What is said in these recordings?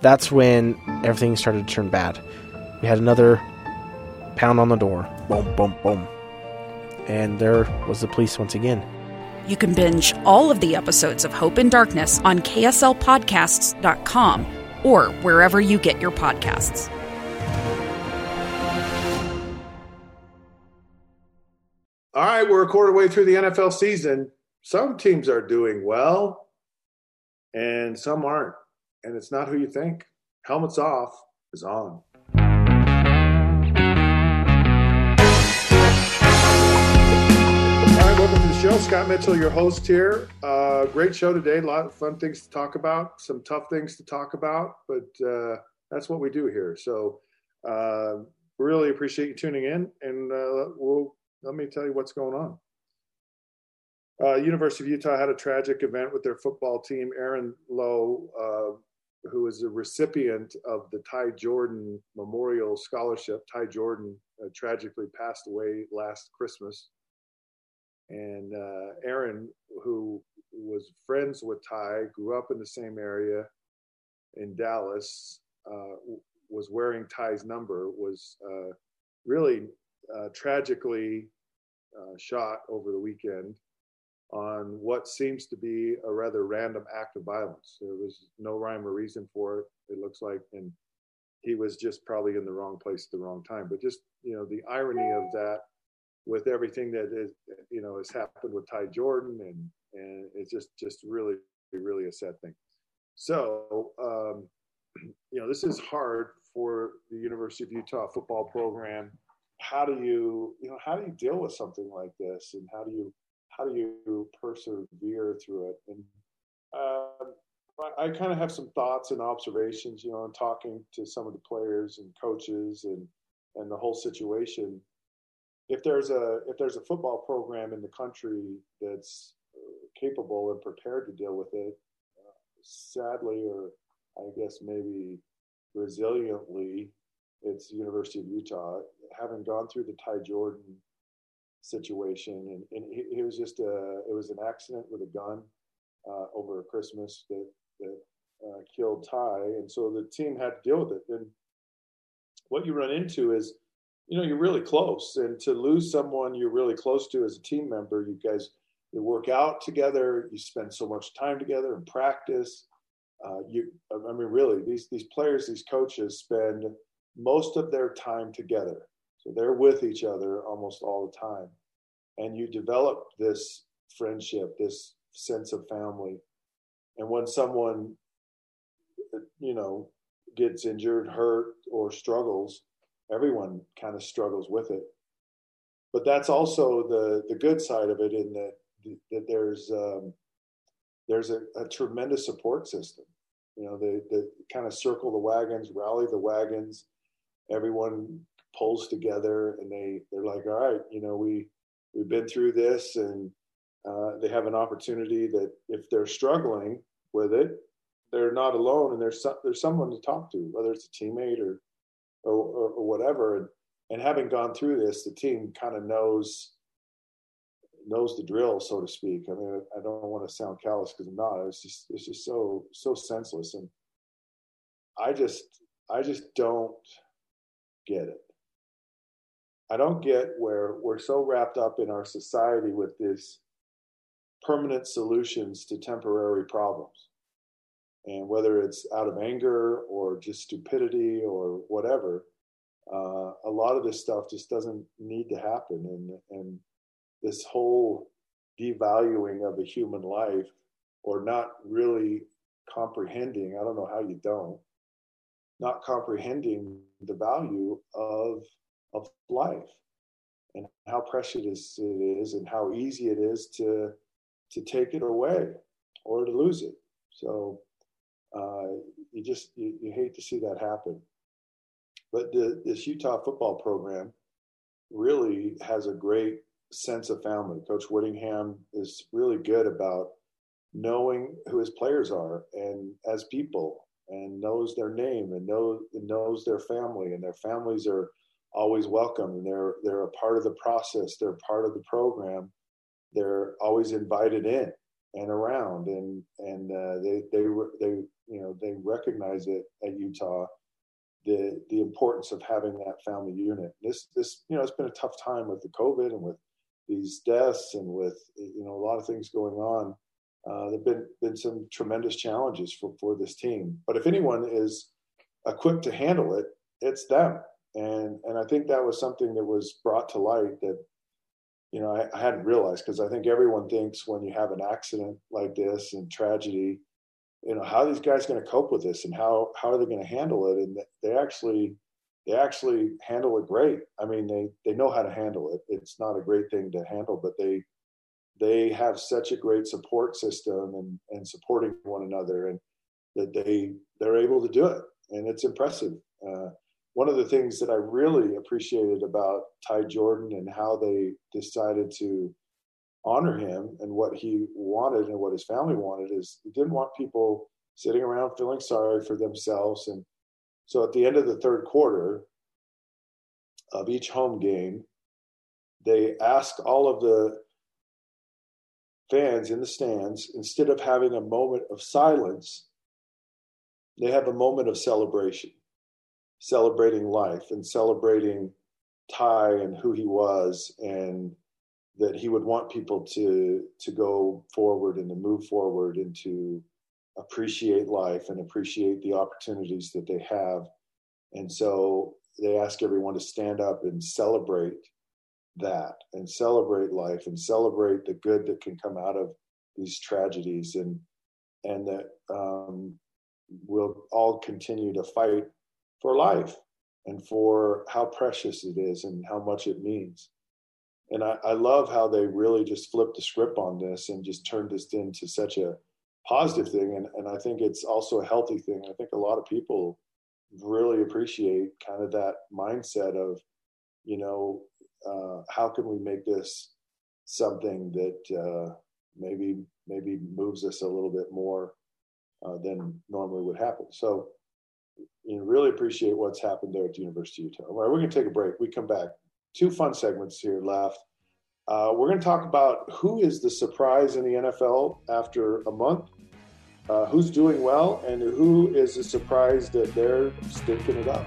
That's when everything started to turn bad. We had another pound on the door. Boom, boom, boom. And there was the police once again. You can binge all of the episodes of Hope in Darkness on KSLPodcasts.com or wherever you get your podcasts. All right, we're a quarter way through the NFL season. Some teams are doing well, and some aren't. And it's not who you think. Helmets off is on. All right, welcome to the show. Scott Mitchell, your host here. Uh, great show today. A lot of fun things to talk about, some tough things to talk about, but uh, that's what we do here. So, uh, really appreciate you tuning in, and uh, we'll let me tell you what's going on. Uh, University of Utah had a tragic event with their football team. Aaron Lowe, uh, who is a recipient of the Ty Jordan Memorial Scholarship, Ty Jordan uh, tragically passed away last Christmas. And uh, Aaron, who was friends with Ty, grew up in the same area in Dallas, uh, was wearing Ty's number, was uh, really tragically shot over the weekend on what seems to be a rather random act of violence. There was no rhyme or reason for it. It looks like, and he was just probably in the wrong place at the wrong time. But just you know, the irony of that, with everything that is, you know, has happened with Ty Jordan, and and it's just just really really a sad thing. So um, you know, this is hard for the University of Utah football program. How do you you know how do you deal with something like this, and how do you how do you persevere through it? And um, I, I kind of have some thoughts and observations, you know, in talking to some of the players and coaches and and the whole situation. If there's a if there's a football program in the country that's capable and prepared to deal with it, uh, sadly, or I guess maybe resiliently, it's the University of Utah. Having gone through the Ty Jordan situation, and, and it, it, was just a it was an accident with a gun uh, over Christmas that that uh, killed Ty, and so the team had to deal with it. And what you run into is, you know, you're really close, and to lose someone you're really close to as a team member, you guys you work out together, you spend so much time together in practice. Uh, you, I mean, really, these these players, these coaches spend most of their time together. So they're with each other almost all the time. And you develop this friendship, this sense of family. And when someone, you know, gets injured, hurt, or struggles, everyone kind of struggles with it. But that's also the the good side of it, in that that there's um, there's a, a, tremendous support system. You know, they, they kind of circle the wagons, rally the wagons. Everyone pulls together and they they're like all right you know we we've been through this and uh, they have an opportunity that if they're struggling with it they're not alone and there's so, there's someone to talk to whether it's a teammate or or, or, or whatever. And, and having gone through this the team kind of knows knows the drill so to speak. I mean i don't want to sound callous because i'm not. It's just it's just so so senseless and i just i just don't get it I don't get where we're so wrapped up in our society with these permanent solutions to temporary problems. And whether it's out of anger or just stupidity or whatever, uh, a lot of this stuff just doesn't need to happen. And, and this whole devaluing of a human life or not really comprehending, I don't know how you don't, not comprehending the value of of life and how precious it is and how easy it is to to take it away or to lose it so uh, you just you, you, hate to see that happen. But the, this Utah football program really has a great sense of family. Coach Whittingham is really good about knowing who his players are and as people and knows their name and knows knows their family and their families are always welcome. They're they're a part of the process. They're part of the program. They're always invited in and around. And and uh, they they they you know they recognize it at Utah the the importance of having that family unit. This this you know it's been a tough time with the covid and with these deaths and with you know a lot of things going on. Uh, there've been been some tremendous challenges for for this team. But if anyone is equipped to handle it it's them and and I think that was something that was brought to light that you know I, I hadn't realized because I think everyone thinks when you have an accident like this and tragedy, you know how these guys going to cope with this and how how are they going to handle it and they actually they actually handle it great. I mean they they know how to handle it. It's not a great thing to handle, but they they have such a great support system and and supporting one another and that they they're able to do it and it's impressive. Uh, one of the things that I really appreciated about Ty Jordan and how they decided to honor him and what he wanted and what his family wanted is he didn't want people sitting around feeling sorry for themselves. And so at the end of the third quarter of each home game, they asked all of the fans in the stands, instead of having a moment of silence, they have a moment of celebration celebrating life and celebrating Ty and who he was and that he would want people to to go forward and to move forward and to appreciate life and appreciate the opportunities that they have. And so they ask everyone to stand up and celebrate that and celebrate life and celebrate the good that can come out of these tragedies and and that um, we'll all continue to fight for life and for how precious it is and how much it means. And I, I love how they really just flipped the script on this and just turned this into such a positive thing. And, and I think it's also a healthy thing. I think a lot of people really appreciate kind of that mindset of, you know, uh, how can we make this something that uh, maybe maybe moves us a little bit more uh, than normally would happen. So you really appreciate what's happened there at the University of Utah. All right, we're going to take a break. We come back. Two fun segments here left. Uh, we're going to talk about who is the surprise in the NFL after a month, uh, who's doing well, and who is the surprise that they're stinking it up.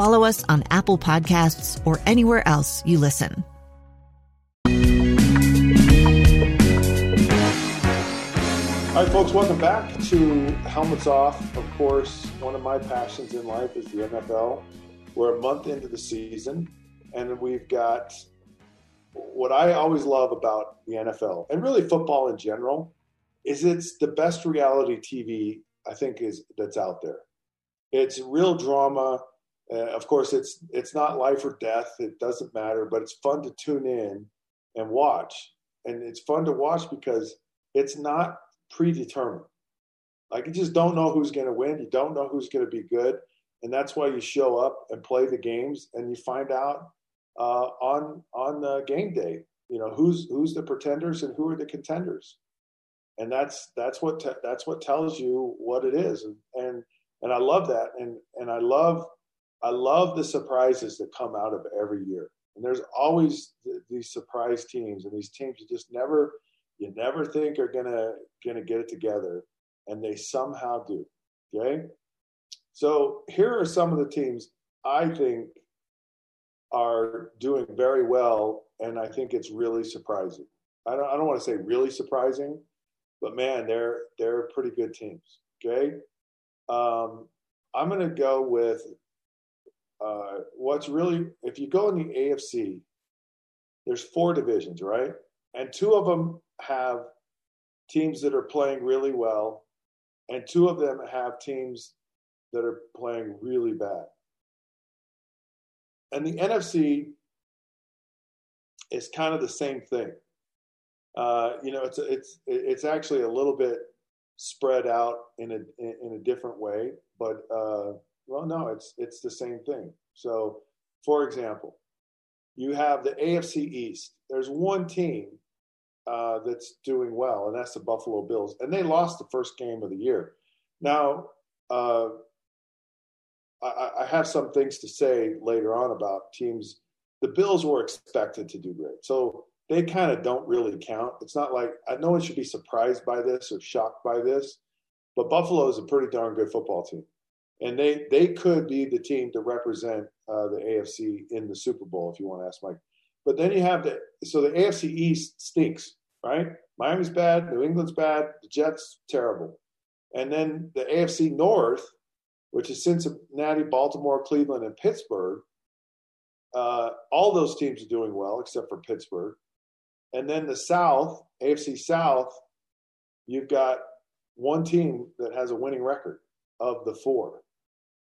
follow us on Apple Podcasts, or anywhere else you listen. All right, folks, welcome back to Helmets Off. Of course, one of my passions in life is the NFL. We're a month into the season, and we've got what I always love about the NFL and really football in general is it's the best reality TV I think is that's out there. It's real drama. Uh, of course, it's it's not life or death. It doesn't matter, but it's fun to tune in and watch. And it's fun to watch because it's not predetermined. Like you just don't know who's going to win. You don't know who's going to be good, and that's why you show up and play the games, and you find out uh, on on the game day. You know who's who's the pretenders and who are the contenders. and that's that's what te- that's what tells you what it is, and, and and I love that, and and I love I love the surprises that come out of every year, and there's always th- these surprise teams, and these teams you just never you never think are gonna gonna get it together, and they somehow do. Okay, so here are some of the teams I think are doing very well, and I think it's really surprising. I don't, I don't want to say really surprising, but man, they're they're pretty good teams. Okay, um, I'm to go with uh, what's really if you go in the AFC, there's four divisions, right? And two of them have teams that are playing really well, and two of them have teams that are playing really bad. And the NFC is kind of the same thing. Uh, you know, it's it's it's actually a little bit spread out in a in a different way, but uh, well, no, it's it's the same thing. So, for example, you have the AFC East. There's one team uh, that's doing well, and that's the Buffalo Bills, and they lost the first game of the year. Now, uh, I, I have some things to say later on about teams. The Bills were expected to do great, so they kind of don't really count. It's not like no one should be surprised by this or shocked by this, but Buffalo is a pretty darn good football team, and they they could be the team to represent uh, the AFC in the Super Bowl if you want to ask Mike. But then you have the so the AFC East stinks, right? Miami's bad, New England's bad, the Jets terrible, and then the AFC North which is Cincinnati, Baltimore, Cleveland, and Pittsburgh. Uh, all those teams are doing well except for Pittsburgh. And then the South, AFC South, you've got one team that has a winning record of the four.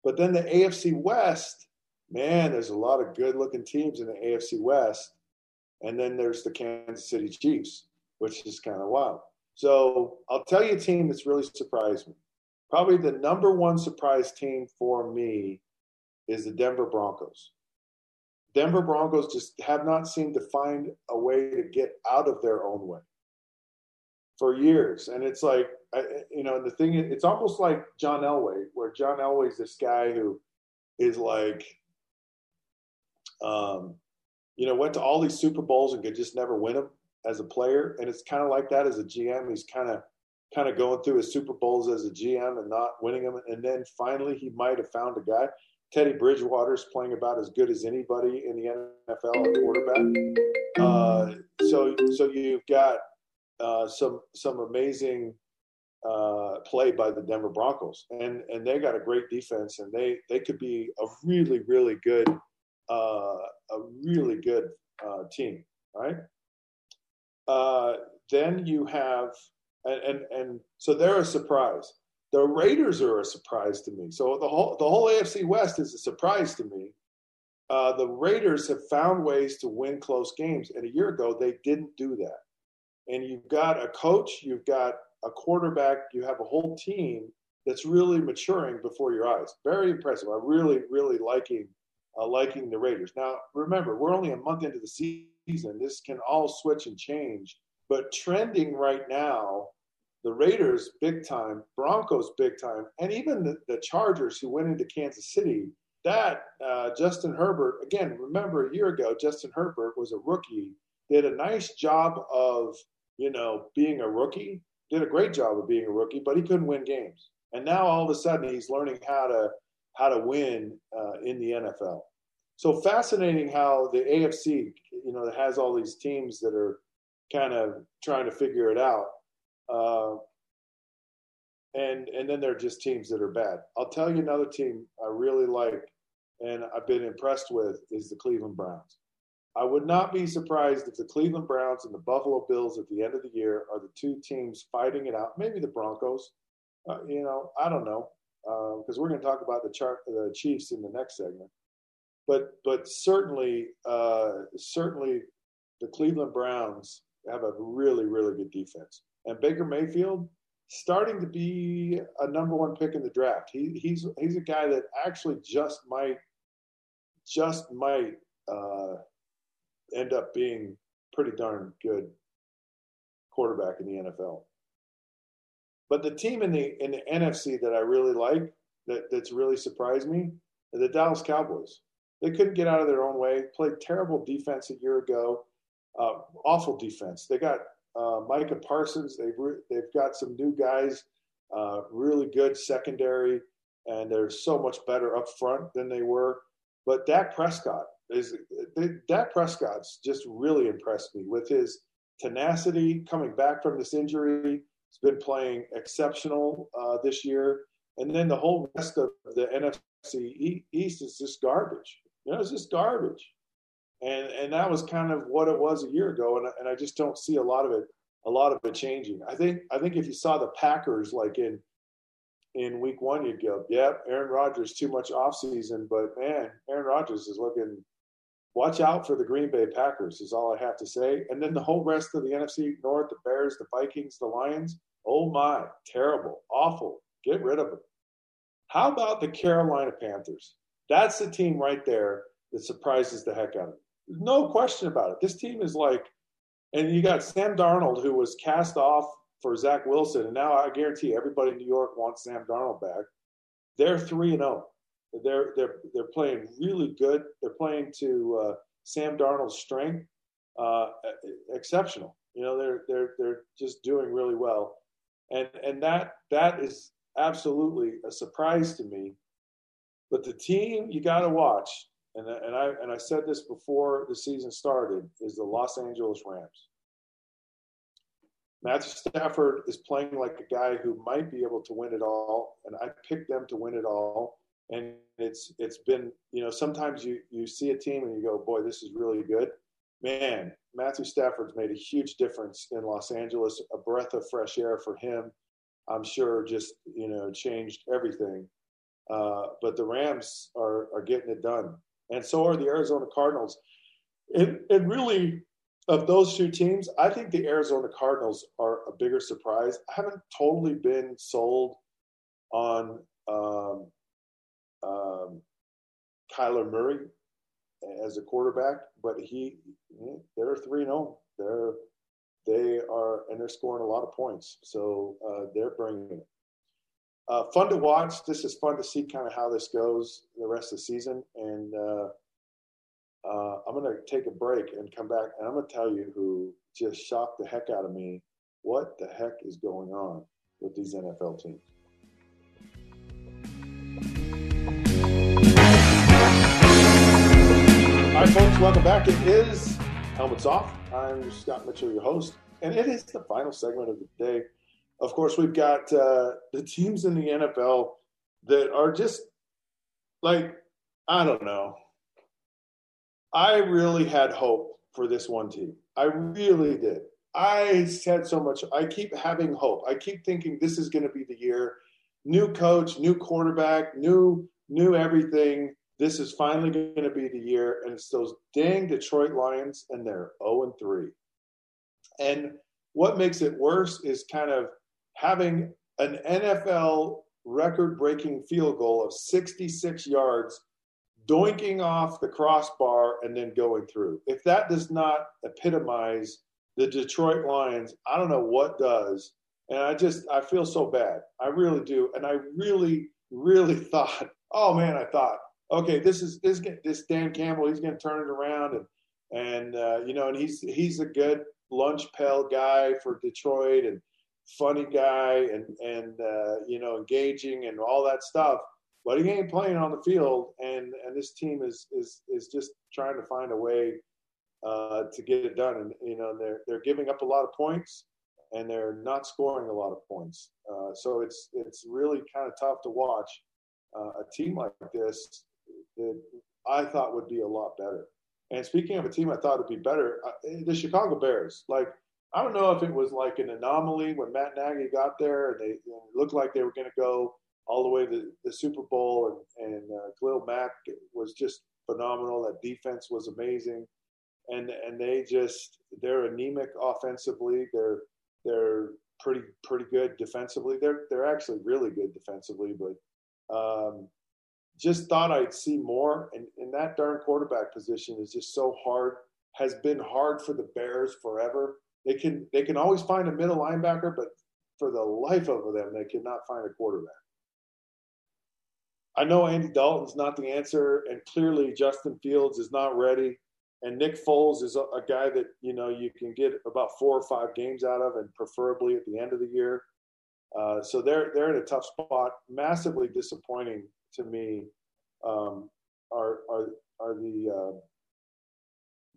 But then the AFC West, man, there's a lot of good looking teams in the AFC West. And then there's the Kansas City Chiefs, which is kind of wild. So I'll tell you a team that's really surprised me probably the number one surprise team for me is the Denver Broncos. Denver Broncos just have not seemed to find a way to get out of their own way for years. And it's like, you know, the thing, it's almost like John Elway, where John Elway is this guy who is like, um, you know, went to all these Super Bowls and could just never win them as a player. And it's kind of like that as a GM. He's kind of kind of going through his Super Bowls as a GM and not winning them. And then finally, he might have found a guy. Teddy Bridgewater's playing about as good as anybody in the NFL quarterback. Uh, so, so you've got uh, some some amazing uh, play by the Denver Broncos, and and they got a great defense, and they they could be a really really good uh, a really good uh, team, right? Uh, then you have and, and and so they're a surprise. The Raiders are a surprise to me. So the whole the whole AFC West is a surprise to me. Uh, the Raiders have found ways to win close games, and a year ago they didn't do that. And you've got a coach, you've got a quarterback, you have a whole team that's really maturing before your eyes. Very impressive. I'm really, really liking uh, liking the Raiders. Now, remember, we're only a month into the season. This can all switch and change. But trending right now, the Raiders big time, Broncos big time, and even the, the Chargers who went into Kansas City. That uh, Justin Herbert, again, remember a year ago, Justin Herbert was a rookie, did a nice job of, you know, being a rookie, did a great job of being a rookie, but he couldn't win games. And now all of a sudden he's learning how to how to win uh, in the NFL. So fascinating how the AFC, you know, has all these teams that are kind of trying to figure it out. Uh, and and then there are just teams that are bad. I'll tell you another team I really like and I've been impressed with is the Cleveland Browns. I would not be surprised if the Cleveland Browns and the Buffalo Bills at the end of the year are the two teams fighting it out. Maybe the Broncos. Uh, you know, I don't know because uh, we're going to talk about the chart, the Chiefs in the next segment. But but certainly uh, certainly the Cleveland Browns have a really, really good defense. And Baker Mayfield starting to be a number one pick in the draft. He, he's he's a guy that actually just might just might uh, end up being pretty darn good quarterback in the NFL. But the team in the in the NFC that I really like, that that's really surprised me, are the Dallas Cowboys. They couldn't get out of their own way. Played terrible defense a year ago. Uh, awful defense. They got uh, Micah Parsons. They've re- they've got some new guys, uh, really good secondary, and they're so much better up front than they were. But Dak Prescott is Dak Prescott's just really impressed me with his tenacity coming back from this injury. He's been playing exceptional uh, this year, and then the whole rest of the NFC East is just garbage. You know, it's just garbage, and and that was kind of what it was a year ago, and and I just don't see a lot of it, a lot of it changing. I think I think if you saw the Packers like in in week one, you'd go, yep, Aaron Rodgers too much off season, but man, Aaron Rodgers is looking watch out for the Green Bay Packers, is all I have to say. And then the whole rest of the NFC North, the Bears, the Vikings, the Lions, oh my, terrible, awful. Get rid of them. How about the Carolina Panthers? That's the team right there that surprises the heck out of me. No question about it. This team is like, and you got Sam Darnold, who was cast off for Zach Wilson, and now I guarantee everybody in New York wants Sam Darnold back. They're three and zero. Oh. They're they're they're playing really good. They're playing to uh, Sam Darnold's strength, uh, exceptional. You know, they're they're they're just doing really well, and and that that is absolutely a surprise to me. But the team you got to watch, and and I and I said this before the season started, is the Los Angeles Rams. Matthew Stafford is playing like a guy who might be able to win it all, and I picked them to win it all. And it's it's been you know sometimes you you see a team and you go boy this is really good. Man matthew stafford's made a huge difference in los angeles. A breath of fresh air for him i'm sure just you know changed everything. Uh, but the rams are are getting it done. And so are the arizona cardinals. It, it really of those two teams i think the arizona cardinals are a bigger surprise i haven't totally been sold on um, um, Kyler Murray as a quarterback, but he they're three zero. Oh. They're they are and they're scoring a lot of points, so uh, they're bringing it. Uh, fun to watch. This is fun to see kind of how this goes the rest of the season, and uh, uh I'm going to take a break and come back, and I'm going to tell you who just shocked the heck out of me. What the heck is going on with these NFL teams? Right, folks, welcome back. It is Helmets Off. I'm Scott Mitchell, your host, and it is the final segment of the day. Of course, we've got uh, the teams in the NFL that are just like, I don't know. I really had hope for this one team. I really did. I had so much. I keep having hope. I keep thinking this is going to be the year. New coach, new quarterback, new new everything this is finally going to be the year, and it's those dang Detroit Lions, and they're 0 and 3. And what makes it worse is kind of having an NFL record breaking field goal of 66 yards, doinking off the crossbar, and then going through. If that does not epitomize the Detroit Lions, I don't know what does. And I just, I feel so bad. I really do. And I really, really thought, oh man, I thought okay, this is this this Dan Campbell, he's going to turn it around, and and uh, you know, and he's he's a good lunch pail guy for Detroit, and funny guy, and and uh, you know, engaging and all that stuff. But he ain't playing on the field, and and this team is is is just trying to find a way uh, to get it done. And you know, they're they're giving up a lot of points, and they're not scoring a lot of points. Uh, so it's it's really kind of tough to watch uh, a team like this that I thought would be a lot better. And speaking of a team I thought would be better, uh, the Chicago Bears. Like I don't know if it was like an anomaly when Matt Nagy got there and they looked like they were going to go all the way to the Super Bowl, and and uh, Khalil Mack was just phenomenal. That defense was amazing, and and they just they're anemic offensively. They're they're pretty pretty good defensively. They're they're actually really good defensively, but um, just thought I'd see more. And, and that darn quarterback position is just so hard, has been hard for the Bears forever. They can they can always find a middle linebacker, but for the life of them, they cannot find a quarterback. I know Andy Dalton's not the answer, and clearly Justin Fields is not ready. And Nick Foles is a, a, guy that you know you can get about four or five games out of, and preferably at the end of the year. Uh, so they're they're in a tough spot. Massively disappointing to me um, are are are the, uh,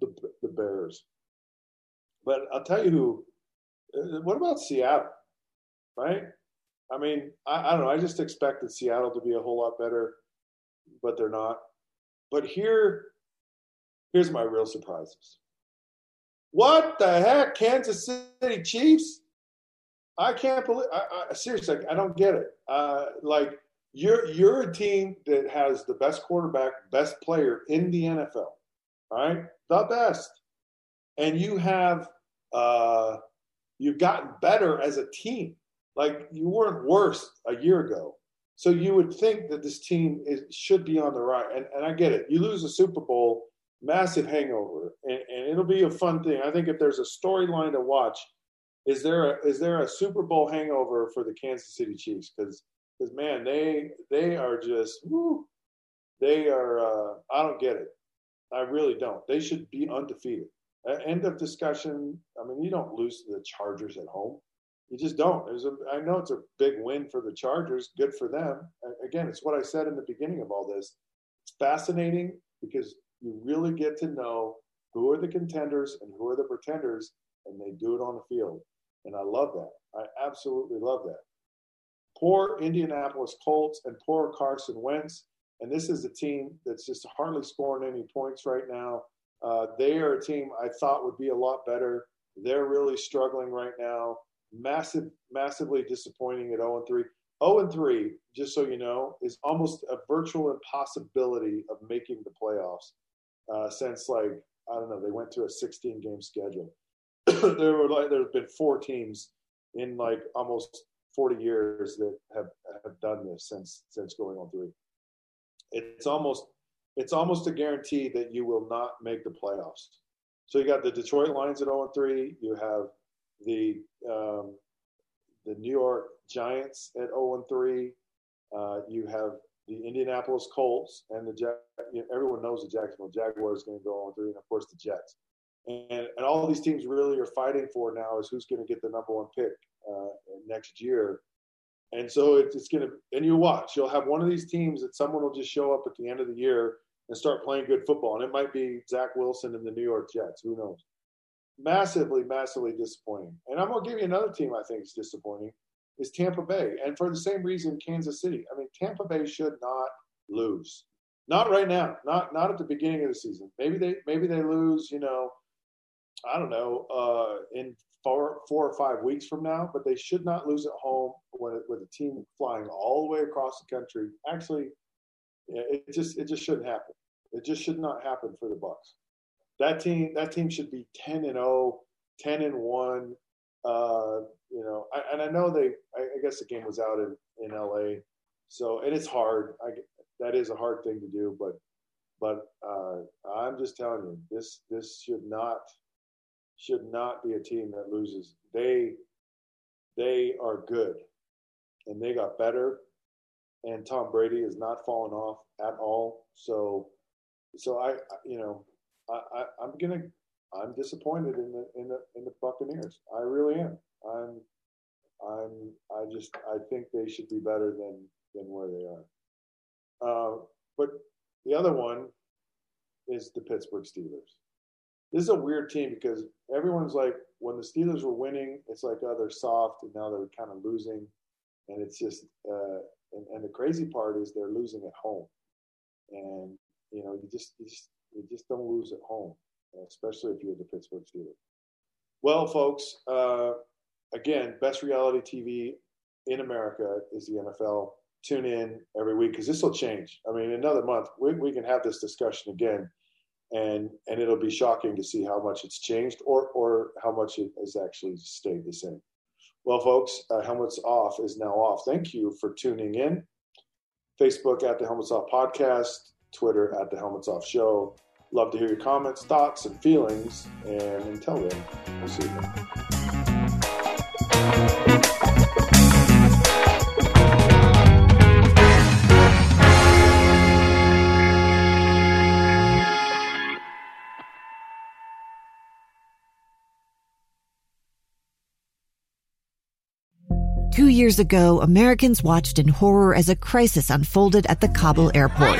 the the Bears. But I'll tell you who. Uh, what about Seattle? Right? I mean, I, I don't know. I just expected Seattle to be a whole lot better, but they're not. But here, here's my real surprises. What the heck, Kansas City Chiefs? I can't believe. I, I, seriously, I don't get it. Uh, like you're you're a team that has the best quarterback, best player in the NFL. All right, the best, and you have uh, you've gotten better as a team. Like you weren't worse a year ago. So you would think that this team is, should be on the right. And, and I get it. You lose a Super Bowl, massive hangover, and, and it'll be a fun thing. I think if there's a storyline to watch, is there a, is there a Super Bowl hangover for the Kansas City Chiefs? Because because man, they they are just woo, they are. Uh, I don't get it. I really don't. They should be undefeated. End of discussion. I mean, you don't lose to the Chargers at home. You just don't. A, I know it's a big win for the Chargers. Good for them. Again, it's what I said in the beginning of all this. It's fascinating because you really get to know who are the contenders and who are the pretenders, and they do it on the field. And I love that. I absolutely love that. Poor Indianapolis Colts and poor Carson Wentz. And this is a team that's just hardly scoring any points right now. Uh, they are a team I thought would be a lot better. They're really struggling right now massive, massively disappointing at 0 and 3. 0 and 3, just so you know, is almost a virtual impossibility of making the playoffs uh, since like I don't know they went to a 16 game schedule. there were like there have been four teams in like almost 40 years that have have done this since since going on three. It's almost it's almost a guarantee that you will not make the playoffs. So you got the Detroit Lions at 0 and 3. You have the um, the New York Giants at 0 and 3. Uh, you have the Indianapolis Colts and the you know, everyone knows the Jacksonville Jaguars going to go on 3, and of course the Jets. And, and all these teams really are fighting for now is who's going to get the number one pick uh, next year. And so it's, it's going to, and you watch, you'll have one of these teams that someone will just show up at the end of the year and start playing good football. And it might be Zach Wilson and the New York Jets. Who knows? Massively, massively disappointing. And I'm going to give you another team I think is disappointing is Tampa Bay. And for the same reason, Kansas City. I mean, Tampa Bay should not lose. Not right now. Not not at the beginning of the season. Maybe they maybe they lose. You know, I don't know. Uh, in four four or five weeks from now, but they should not lose at home with with a team flying all the way across the country. Actually, it just it just shouldn't happen. It just should not happen for the Bucs that team that team should be 10 and 0 10 and 1 uh, you know I, and i know they I, I, guess the game was out in, in la so and it's hard. I, that is a hard thing to do but but uh, i'm just telling you this this should not should not be a team that loses. They they are good and they got better and tom brady has not fallen off at all. So so i you know I, am gonna I'm disappointed in the in the in the Buccaneers. I really am. I'm I'm I just I think they should be better than than where they are. Uh, but the other one is the Pittsburgh Steelers. This is a weird team because everyone's like when the Steelers were winning, it's like oh they're soft, and now they're kind of losing, and it's just uh, and, and the crazy part is they're losing at home, and you know you just you just you just don't lose at home, especially if you're the Pittsburgh Steelers. Well, folks, uh, again, best reality TV in America is the NFL. Tune in every week because this will change. I mean, another month we, we can have this discussion again, and and it'll be shocking to see how much it's changed or or how much it has actually stayed the same. Well, folks, uh, Helmets Off is now off. Thank you for tuning in. Facebook at the Helmets Off Podcast, Twitter at the Helmets Off Show. Love to hear your comments, thoughts, and feelings. And until then, we'll see you. Two years ago, Americans watched in horror as a crisis unfolded at the Kabul airport.